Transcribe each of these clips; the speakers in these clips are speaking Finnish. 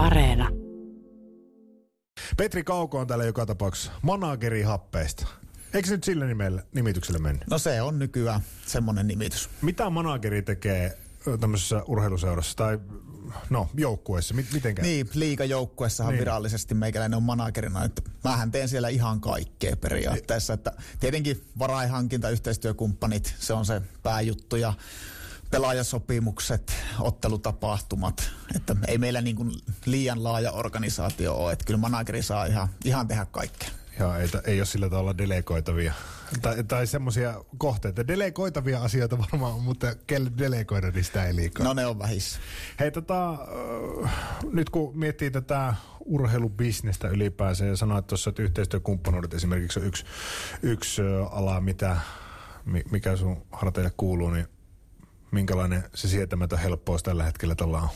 Areena. Petri Kauko on täällä joka tapauksessa manageri happeista. Eikö se nyt sillä nimellä, nimityksellä mennyt? No se on nykyään semmoinen nimitys. Mitä manageri tekee tämmöisessä urheiluseurassa tai no, joukkueessa? Miten mitenkä? Niin, liikajoukkuessahan Niin. niin. virallisesti meikäläinen on managerina, että mähän teen siellä ihan kaikkea periaatteessa, että tietenkin varaihankinta, yhteistyökumppanit, se on se pääjuttu ja pelaajasopimukset, ottelutapahtumat, että ei meillä niin kuin liian laaja organisaatio ole, että kyllä manageri saa ihan, ihan tehdä kaikkea. Joo, ei, ei ole sillä tavalla delegoitavia. Tai, tai semmoisia kohteita. Delegoitavia asioita varmaan on, mutta kelle delegoida, niin sitä ei liikaa. No ne on vähissä. Hei, tota, äh, nyt kun miettii tätä urheilubisnestä ylipäänsä ja sanoit tuossa, että yhteistyökumppanuudet esimerkiksi on yksi, yksi ö, ala, mitä, mi- mikä sun harteille kuuluu, niin minkälainen se sietämätön helppous tällä hetkellä tuolla on?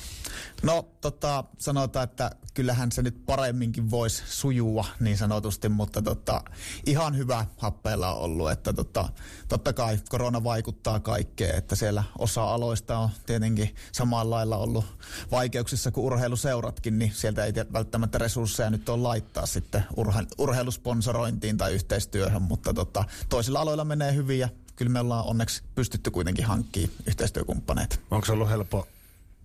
No tota, sanotaan, että kyllähän se nyt paremminkin voisi sujua niin sanotusti, mutta tota, ihan hyvä happeella on ollut, että tota, totta kai korona vaikuttaa kaikkeen, että siellä osa aloista on tietenkin samalla lailla ollut vaikeuksissa kuin urheiluseuratkin, niin sieltä ei välttämättä resursseja nyt ole laittaa sitten urhe- urheilusponsorointiin tai yhteistyöhön, mutta tota, toisilla aloilla menee hyvin ja kyllä me ollaan onneksi pystytty kuitenkin hankkimaan yhteistyökumppaneita. Onko se ollut helppo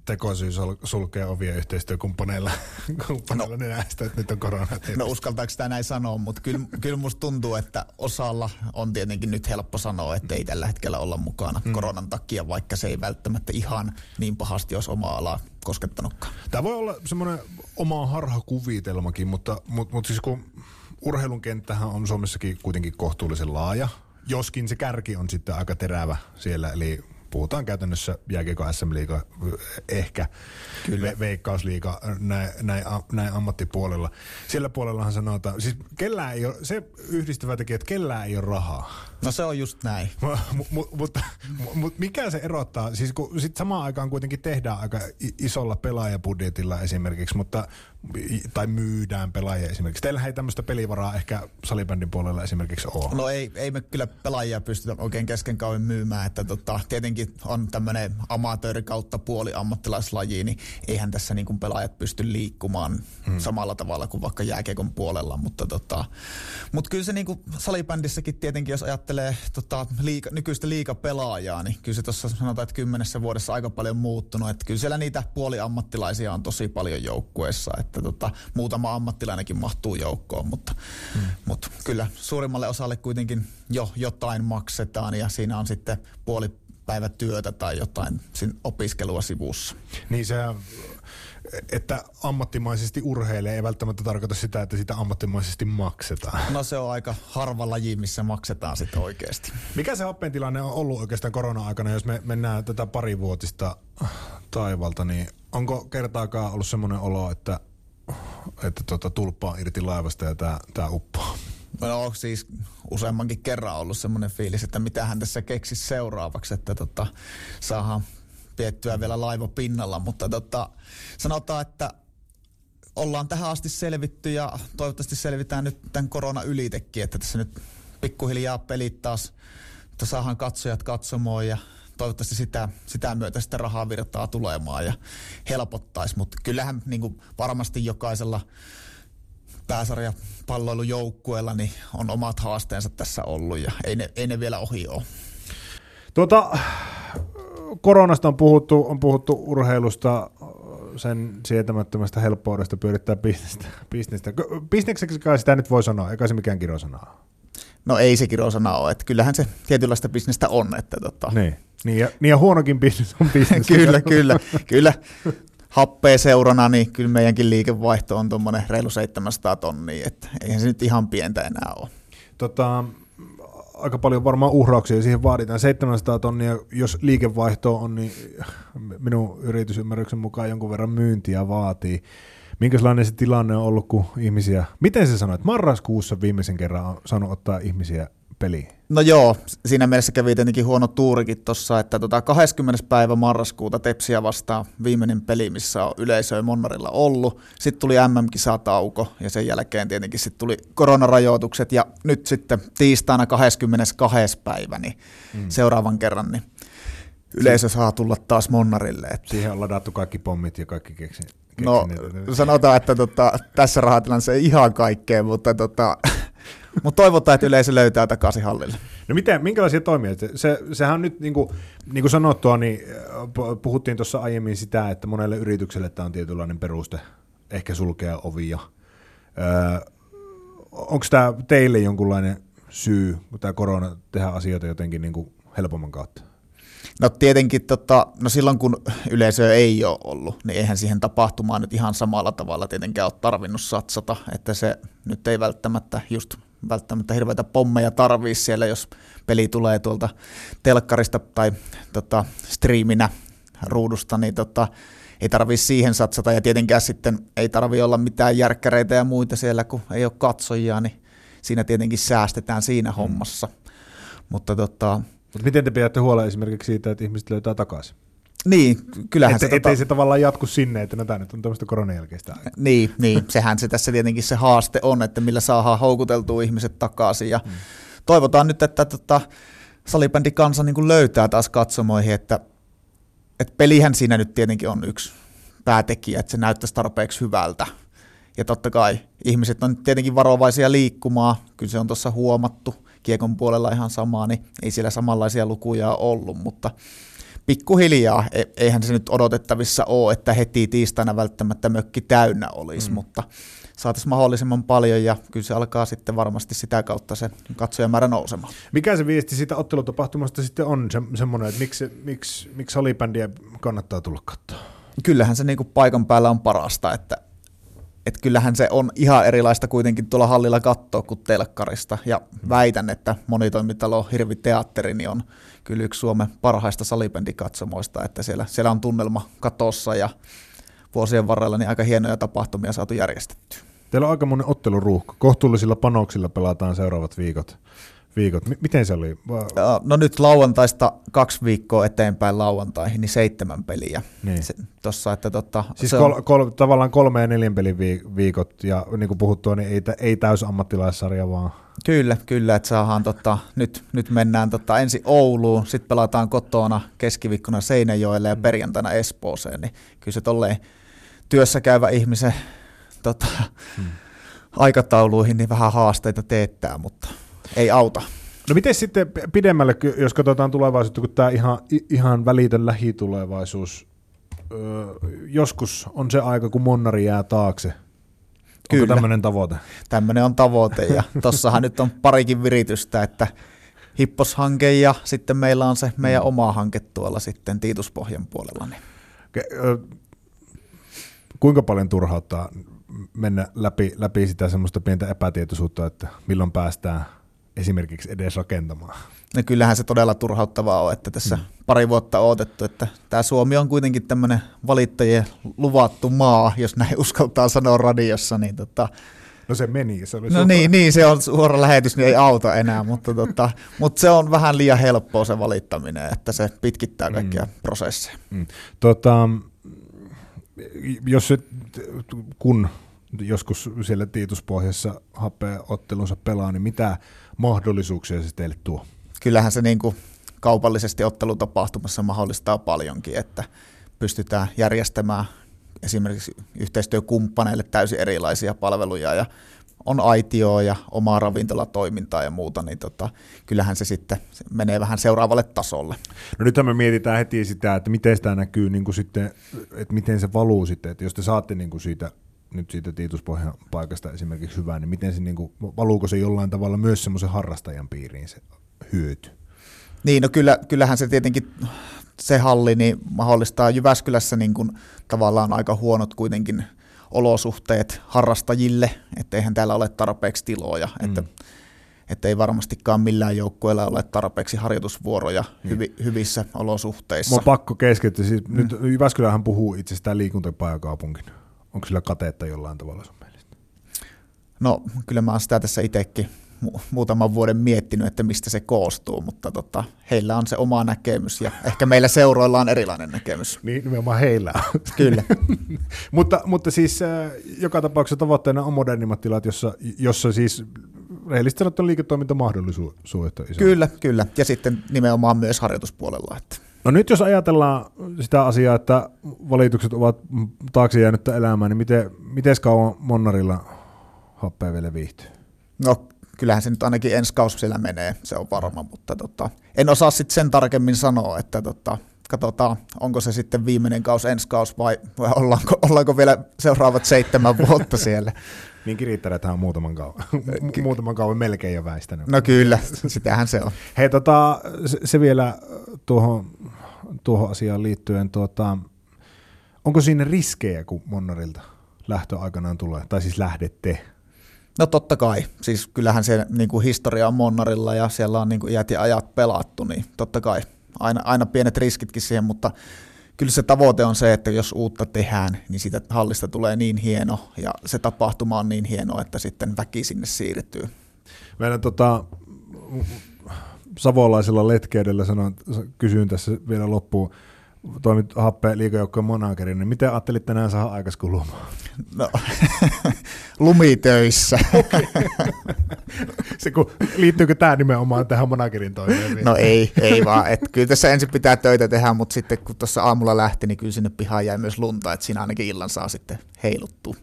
tekosyy sul- sulkea ovia yhteistyökumppaneilla kumppaneilla no. nenästä, että nyt on korona? No uskaltaako sitä näin sanoa, mutta kyllä, kyllä musta tuntuu, että osalla on tietenkin nyt helppo sanoa, että ei tällä hetkellä olla mukana mm. koronan takia, vaikka se ei välttämättä ihan niin pahasti olisi omaa alaa koskettanutkaan. Tämä voi olla semmoinen oma harhakuvitelmakin, mutta, mutta, mutta siis kun urheilun kenttähän on Suomessakin kuitenkin kohtuullisen laaja, joskin se kärki on sitten aika terävä siellä, eli puhutaan käytännössä jääkiekko SM-liiga, ehkä Kyllä. Ve- veikkausliiga näin, näin, näin ammattipuolella. Siellä puolellahan sanotaan, siis kellään ei ole, se yhdistävä tekijä, että kellään ei ole rahaa. No se on just näin. Mu- mu- mutta mut mikä se erottaa? Siis kun sit samaan aikaan kuitenkin tehdään aika isolla pelaajabudjetilla esimerkiksi, mutta, tai myydään pelaajia esimerkiksi. Teillähän ei tämmöistä pelivaraa ehkä salibändin puolella esimerkiksi ole. No ei, ei me kyllä pelaajia pystytä oikein kesken kauan myymään, että tota, tietenkin on tämmöinen amatööri kautta puoli ammattilaislaji, niin eihän tässä niin kuin pelaajat pysty liikkumaan hmm. samalla tavalla kuin vaikka jääkiekon puolella, mutta tota, mut kyllä se niin kuin salibändissäkin tietenkin, jos ajattelee tota, liiga, nykyistä liikapelaajaa, niin kyllä se tuossa sanotaan, että kymmenessä vuodessa aika paljon muuttunut, että kyllä siellä niitä puoliammattilaisia on tosi paljon joukkueessa, että tota, muutama ammattilainenkin mahtuu joukkoon, mutta, hmm. mutta kyllä suurimmalle osalle kuitenkin jo jotain maksetaan ja siinä on sitten puoli päivätyötä tai jotain sin- opiskelua sivussa. Niin se, että ammattimaisesti urheilee ei välttämättä tarkoita sitä, että sitä ammattimaisesti maksetaan. No se on aika harva laji, missä maksetaan sitten oikeasti. Mikä se happeen tilanne on ollut oikeastaan korona-aikana, jos me mennään tätä parivuotista taivalta, niin onko kertaakaan ollut semmoinen olo, että, että tota, tulppa irti laivasta ja tämä uppoaa? No siis useammankin kerran ollut semmoinen fiilis, että mitä hän tässä keksisi seuraavaksi, että tota, saadaan piettyä vielä laiva pinnalla, mutta tota, sanotaan, että ollaan tähän asti selvitty ja toivottavasti selvitään nyt tämän korona ylitekin, että tässä nyt pikkuhiljaa pelit taas, että saadaan katsojat katsomaan ja toivottavasti sitä, sitä myötä sitä rahaa virtaa tulemaan ja helpottaisi, mutta kyllähän niin varmasti jokaisella pääsarja palloilujoukkueella niin on omat haasteensa tässä ollut ja ei ne, ei ne vielä ohi ole. Tuota, koronasta on puhuttu, on puhuttu urheilusta, sen sietämättömästä helppoudesta pyörittää bisnestä. bisnestä. Bisnekseksi kai sitä nyt voi sanoa, eikä se mikään kirosana ole. No ei se kirosana ole, että kyllähän se tietynlaista bisnestä on. Että tota, Niin. Niin ja, niin ja huonokin bisnes on bisnes. kyllä, kyllä, kyllä. Happea seurana, niin kyllä meidänkin liikevaihto on tuommoinen reilu 700 tonnia, että eihän se nyt ihan pientä enää ole. Tota, aika paljon varmaan uhrauksia siihen vaaditaan. 700 tonnia, jos liikevaihto on, niin minun yritysymmärryksen mukaan jonkun verran myyntiä vaatii. Minkälainen se tilanne on ollut, kun ihmisiä, miten se sanoit, marraskuussa viimeisen kerran on saanut ottaa ihmisiä peliin? No joo, siinä mielessä kävi tietenkin huono tuurikin tuossa, että tota 20. päivä marraskuuta Tepsiä vastaan viimeinen peli, missä on yleisöä Monnarilla ollut. Sitten tuli MM-kisatauko ja sen jälkeen tietenkin sitten tuli koronarajoitukset ja nyt sitten tiistaina 22. päivä, niin mm. seuraavan kerran, niin yleisö saa tulla taas Monnarille. Että Siihen on ladattu kaikki pommit ja kaikki keksi. No sanotaan, että tota, tässä rahatilanteessa ei ihan kaikkea, mutta tota, mutta toivotaan, että yleisö löytää takaisin hallille. No miten, minkälaisia toimia? Se, sehän on nyt, niin kuin, niin kuin sanottua, niin äh, puhuttiin tuossa aiemmin sitä, että monelle yritykselle tämä on tietynlainen peruste ehkä sulkea ovia. Öö, Onko tämä teille jonkunlainen syy, kun tämä korona tehdä asioita jotenkin niin kuin helpomman kautta? No tietenkin, tota, no silloin kun yleisö ei ole ollut, niin eihän siihen tapahtumaan nyt ihan samalla tavalla tietenkään ole tarvinnut satsata, että se nyt ei välttämättä just välttämättä hirveitä pommeja tarvii siellä, jos peli tulee tuolta telkkarista tai tota, striiminä ruudusta, niin tota, ei tarvii siihen satsata ja tietenkään sitten ei tarvi olla mitään järkkäreitä ja muita siellä, kun ei ole katsojia, niin siinä tietenkin säästetään siinä mm. hommassa. Mutta tota, Mutta miten te pidätte huolta esimerkiksi siitä, että ihmiset löytää takaisin? Niin, kyllähän Et, se... Ettei tota... se tavallaan jatku sinne, että no tämä nyt on tämmöistä koronan jälkeistä aikaa. Niin, niin, sehän se tässä tietenkin se haaste on, että millä saadaan houkuteltua ihmiset takaisin. Ja hmm. Toivotaan nyt, että tota, salibändi kansa niin löytää taas katsomoihin, että, että pelihän siinä nyt tietenkin on yksi päätekijä, että se näyttäisi tarpeeksi hyvältä. Ja totta kai ihmiset on tietenkin varovaisia liikkumaan, kyllä se on tuossa huomattu, kiekon puolella ihan samaa, niin ei siellä samanlaisia lukuja ollut, mutta pikkuhiljaa, e, eihän se nyt odotettavissa ole, että heti tiistaina välttämättä mökki täynnä olisi, mm. mutta saataisiin mahdollisimman paljon ja kyllä se alkaa sitten varmasti sitä kautta se katsojamäärä nousemaan. Mikä se viesti siitä ottelutapahtumasta sitten on se, semmoinen, että miksi, miksi, miksi salibändiä kannattaa tulla katsoa? Kyllähän se niinku paikan päällä on parasta, että et kyllähän se on ihan erilaista kuitenkin tuolla hallilla katsoa kuin telkkarista. Ja mm. väitän, että monitoimitalo Hirvi Teatteri niin on kyllä yksi Suomen parhaista salibändikatsomoista, että siellä, siellä on tunnelma katossa ja vuosien varrella niin aika hienoja tapahtumia saatu järjestettyä. Teillä on aika monen otteluruuhka. Kohtuullisilla panoksilla pelataan seuraavat viikot viikot. M- miten se oli? No nyt lauantaista kaksi viikkoa eteenpäin lauantaihin, niin seitsemän peliä. Niin. Se, tossa, että totta, siis kol, kol, tavallaan kolme ja neljän pelin viikot, ja niin kuin puhuttua, niin ei, ei täys ammattilaissarja vaan. Kyllä, kyllä, että saadaan tota, nyt, nyt mennään tota, ensin Ouluun, sitten pelataan kotona keskiviikkona Seinäjoelle ja perjantaina Espooseen, niin kyllä se tolleen työssä käyvä ihmisen tota, hmm. aikatauluihin niin vähän haasteita teettää, mutta ei auta. No miten sitten pidemmälle, jos katsotaan tulevaisuutta, kun tämä ihan, ihan välitön lähitulevaisuus, öö, joskus on se aika, kun Monnari jää taakse. Kyllä. Onko tämmöinen tavoite? Tämmöinen on tavoite, ja tossahan nyt on parikin viritystä, että Hipposhanke ja sitten meillä on se meidän mm. oma hanke tuolla sitten Tiituspohjan puolella. Niin. Kuinka paljon turhauttaa mennä läpi, läpi sitä semmoista pientä epätietoisuutta, että milloin päästään esimerkiksi edes rakentamaan. No kyllähän se todella turhauttavaa on, että tässä mm. pari vuotta odotettu, että tämä Suomi on kuitenkin tämmöinen valittajien luvattu maa, jos näin uskaltaa sanoa radiossa, niin tota, No se meni. Se oli no suora. niin, niin, se on suora lähetys, niin ei auta enää, mutta, tota, mutta se on vähän liian helppoa se valittaminen, että se pitkittää kaikkia mm. prosesseja. Mm. Tota, jos kun joskus siellä Tiituspohjassa happea ottelunsa pelaa, niin mitä mahdollisuuksia se teille tuo? Kyllähän se niin kuin kaupallisesti ottelutapahtumassa mahdollistaa paljonkin, että pystytään järjestämään esimerkiksi yhteistyökumppaneille täysin erilaisia palveluja ja on aitioa ja omaa ravintolatoimintaa ja muuta, niin tota, kyllähän se sitten menee vähän seuraavalle tasolle. No nyt me mietitään heti sitä, että miten sitä näkyy, niin kuin sitten, että miten se valuu sitten, että jos te saatte niin kuin siitä nyt siitä Tiituspohjan paikasta esimerkiksi hyvää, niin miten se, niin kuin, valuuko se jollain tavalla myös semmoisen harrastajan piiriin se hyöty? Niin, no kyllä, kyllähän se tietenkin se halli niin mahdollistaa Jyväskylässä niin kuin, tavallaan aika huonot kuitenkin olosuhteet harrastajille, että eihän täällä ole tarpeeksi tiloja, mm. että, että ei varmastikaan millään joukkueella ole tarpeeksi harjoitusvuoroja niin. hyvi, hyvissä olosuhteissa. Mä pakko keskeyttää, siis mm. nyt Jyväskylähän puhuu itsestään liikuntapajakaupunkina. Onko sillä kateetta jollain tavalla sun mielestä? No kyllä mä oon sitä tässä itsekin mu- muutaman vuoden miettinyt, että mistä se koostuu, mutta tota, heillä on se oma näkemys ja ehkä meillä seuroilla on erilainen näkemys. Niin, nimenomaan heillä Kyllä. mutta, mutta siis äh, joka tapauksessa tavoitteena on modernimmat tilat, jossa, jossa siis rehellisesti sanottuna liiketoimintamahdollisuudet on iso. Kyllä, kyllä. Ja sitten nimenomaan myös harjoituspuolella. Että No nyt jos ajatellaan sitä asiaa, että valitukset ovat taakse jäänyttä elämää, niin miten, miten kauan Monnarilla happea vielä viihtyy? No kyllähän se nyt ainakin ensi kausi siellä menee, se on varma, mutta tota, en osaa sitten sen tarkemmin sanoa, että tota, katsotaan, onko se sitten viimeinen kausi ensi kausi vai, vai ollaanko, ollaanko vielä seuraavat seitsemän vuotta siellä. Niin kirittäjäthän on muutaman kauan, muutaman kauan melkein jo väistänyt. No kyllä, sitähän se on. Hei, tota, se, se vielä tuohon, tuohon asiaan liittyen, tuota, onko siinä riskejä, kun Monnarilta lähtö aikanaan tulee, tai siis lähdette? No totta kai, siis kyllähän se niin kuin historia on Monnarilla ja siellä on niin kuin iät ja ajat pelattu, niin totta kai aina, aina pienet riskitkin siihen, mutta kyllä se tavoite on se, että jos uutta tehdään, niin siitä hallista tulee niin hieno ja se tapahtuma on niin hieno, että sitten väki sinne siirtyy. Meidän tota, savolaisella letkeydellä sanon, kysyn tässä vielä loppuun, toimit happeen liikajoukkojen monakerin, niin miten ajattelit tänään saada aikas kulumaan? No, lumitöissä. Se, kun, liittyykö tämä nimenomaan tähän monakerin toimeen? No ei, ei vaan. Et kyllä tässä ensin pitää töitä tehdä, mutta sitten kun tuossa aamulla lähti, niin kyllä sinne pihaan jäi myös lunta, että siinä ainakin illan saa sitten heiluttua.